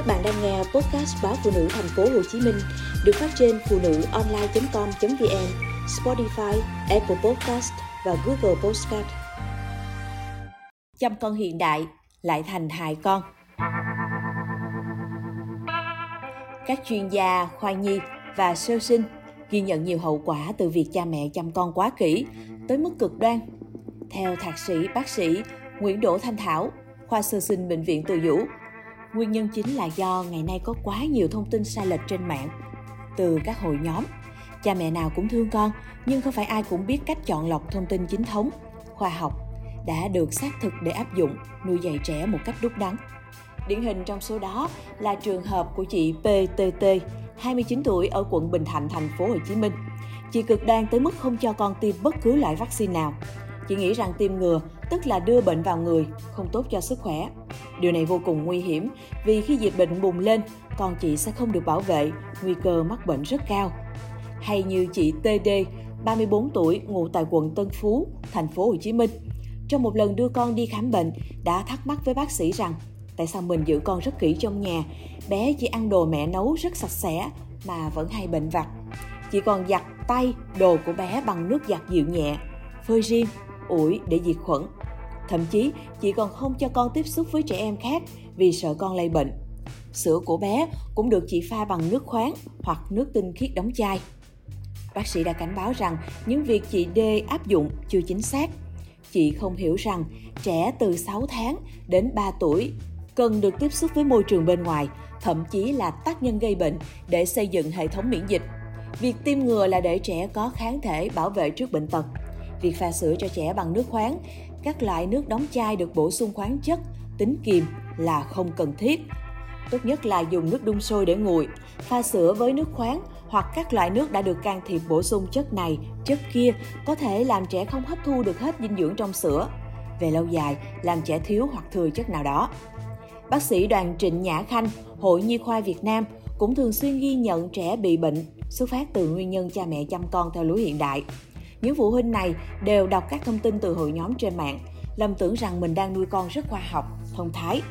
Các bạn đang nghe podcast báo phụ nữ thành phố Hồ Chí Minh được phát trên phụ nữ online.com.vn, Spotify, Apple Podcast và Google Podcast. Chăm con hiện đại lại thành hại con. Các chuyên gia khoa nhi và sơ sinh ghi nhận nhiều hậu quả từ việc cha mẹ chăm con quá kỹ tới mức cực đoan. Theo thạc sĩ bác sĩ Nguyễn Đỗ Thanh Thảo, khoa sơ sinh bệnh viện Từ Dũ, Nguyên nhân chính là do ngày nay có quá nhiều thông tin sai lệch trên mạng, từ các hội nhóm. Cha mẹ nào cũng thương con, nhưng không phải ai cũng biết cách chọn lọc thông tin chính thống, khoa học đã được xác thực để áp dụng nuôi dạy trẻ một cách đúng đắn. Điển hình trong số đó là trường hợp của chị PTT, 29 tuổi ở quận Bình Thạnh, thành phố Hồ Chí Minh. Chị cực đoan tới mức không cho con tiêm bất cứ loại vaccine nào. Chị nghĩ rằng tiêm ngừa tức là đưa bệnh vào người, không tốt cho sức khỏe. Điều này vô cùng nguy hiểm vì khi dịch bệnh bùng lên, con chị sẽ không được bảo vệ, nguy cơ mắc bệnh rất cao. Hay như chị TD, 34 tuổi, ngụ tại quận Tân Phú, thành phố Hồ Chí Minh. Trong một lần đưa con đi khám bệnh, đã thắc mắc với bác sĩ rằng tại sao mình giữ con rất kỹ trong nhà, bé chỉ ăn đồ mẹ nấu rất sạch sẽ mà vẫn hay bệnh vặt. Chị còn giặt tay, đồ của bé bằng nước giặt dịu nhẹ, phơi riêng, ủi để diệt khuẩn. Thậm chí, chị còn không cho con tiếp xúc với trẻ em khác vì sợ con lây bệnh. Sữa của bé cũng được chị pha bằng nước khoáng hoặc nước tinh khiết đóng chai. Bác sĩ đã cảnh báo rằng những việc chị D áp dụng chưa chính xác. Chị không hiểu rằng trẻ từ 6 tháng đến 3 tuổi cần được tiếp xúc với môi trường bên ngoài, thậm chí là tác nhân gây bệnh để xây dựng hệ thống miễn dịch. Việc tiêm ngừa là để trẻ có kháng thể bảo vệ trước bệnh tật. Việc pha sữa cho trẻ bằng nước khoáng các loại nước đóng chai được bổ sung khoáng chất, tính kiềm là không cần thiết. Tốt nhất là dùng nước đun sôi để nguội, pha sữa với nước khoáng hoặc các loại nước đã được can thiệp bổ sung chất này, chất kia có thể làm trẻ không hấp thu được hết dinh dưỡng trong sữa. Về lâu dài, làm trẻ thiếu hoặc thừa chất nào đó. Bác sĩ đoàn Trịnh Nhã Khanh, Hội Nhi khoa Việt Nam cũng thường xuyên ghi nhận trẻ bị bệnh xuất phát từ nguyên nhân cha mẹ chăm con theo lối hiện đại. Những phụ huynh này đều đọc các thông tin từ hội nhóm trên mạng, lầm tưởng rằng mình đang nuôi con rất khoa học, thông thái.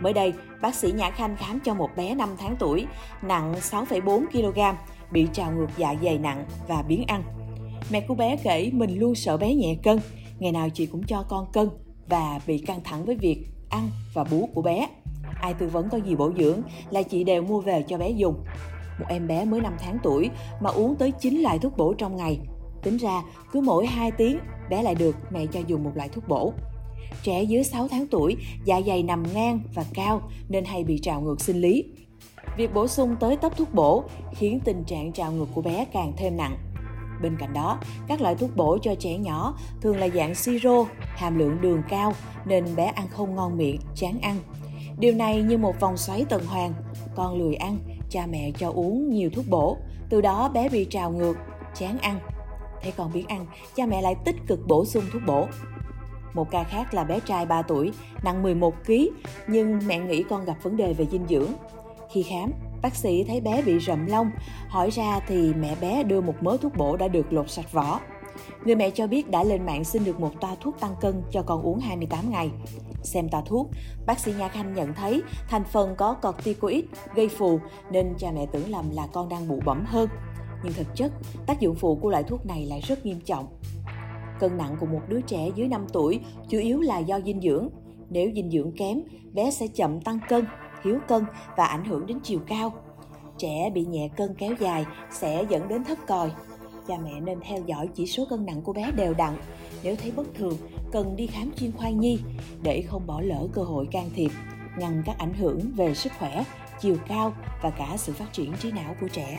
Mới đây, bác sĩ Nhã Khanh khám cho một bé 5 tháng tuổi, nặng 6,4 kg, bị trào ngược dạ dày nặng và biến ăn. Mẹ của bé kể mình luôn sợ bé nhẹ cân, ngày nào chị cũng cho con cân và bị căng thẳng với việc ăn và bú của bé. Ai tư vấn có gì bổ dưỡng là chị đều mua về cho bé dùng. Một em bé mới 5 tháng tuổi mà uống tới 9 loại thuốc bổ trong ngày Tính ra, cứ mỗi 2 tiếng, bé lại được mẹ cho dùng một loại thuốc bổ. Trẻ dưới 6 tháng tuổi, dạ dày nằm ngang và cao nên hay bị trào ngược sinh lý. Việc bổ sung tới tấp thuốc bổ khiến tình trạng trào ngược của bé càng thêm nặng. Bên cạnh đó, các loại thuốc bổ cho trẻ nhỏ thường là dạng siro, hàm lượng đường cao nên bé ăn không ngon miệng, chán ăn. Điều này như một vòng xoáy tuần hoàn, con lười ăn, cha mẹ cho uống nhiều thuốc bổ, từ đó bé bị trào ngược, chán ăn thấy con biết ăn, cha mẹ lại tích cực bổ sung thuốc bổ. Một ca khác là bé trai 3 tuổi, nặng 11 kg, nhưng mẹ nghĩ con gặp vấn đề về dinh dưỡng. Khi khám, bác sĩ thấy bé bị rậm lông, hỏi ra thì mẹ bé đưa một mớ thuốc bổ đã được lột sạch vỏ. Người mẹ cho biết đã lên mạng xin được một toa thuốc tăng cân cho con uống 28 ngày. Xem toa thuốc, bác sĩ Nha Khanh nhận thấy thành phần có corticoid gây phù nên cha mẹ tưởng lầm là con đang bụ bẩm hơn nhưng thực chất tác dụng phụ của loại thuốc này lại rất nghiêm trọng. Cân nặng của một đứa trẻ dưới 5 tuổi chủ yếu là do dinh dưỡng. Nếu dinh dưỡng kém, bé sẽ chậm tăng cân, thiếu cân và ảnh hưởng đến chiều cao. Trẻ bị nhẹ cân kéo dài sẽ dẫn đến thấp còi. Cha mẹ nên theo dõi chỉ số cân nặng của bé đều đặn. Nếu thấy bất thường, cần đi khám chuyên khoa nhi để không bỏ lỡ cơ hội can thiệp, ngăn các ảnh hưởng về sức khỏe, chiều cao và cả sự phát triển trí não của trẻ.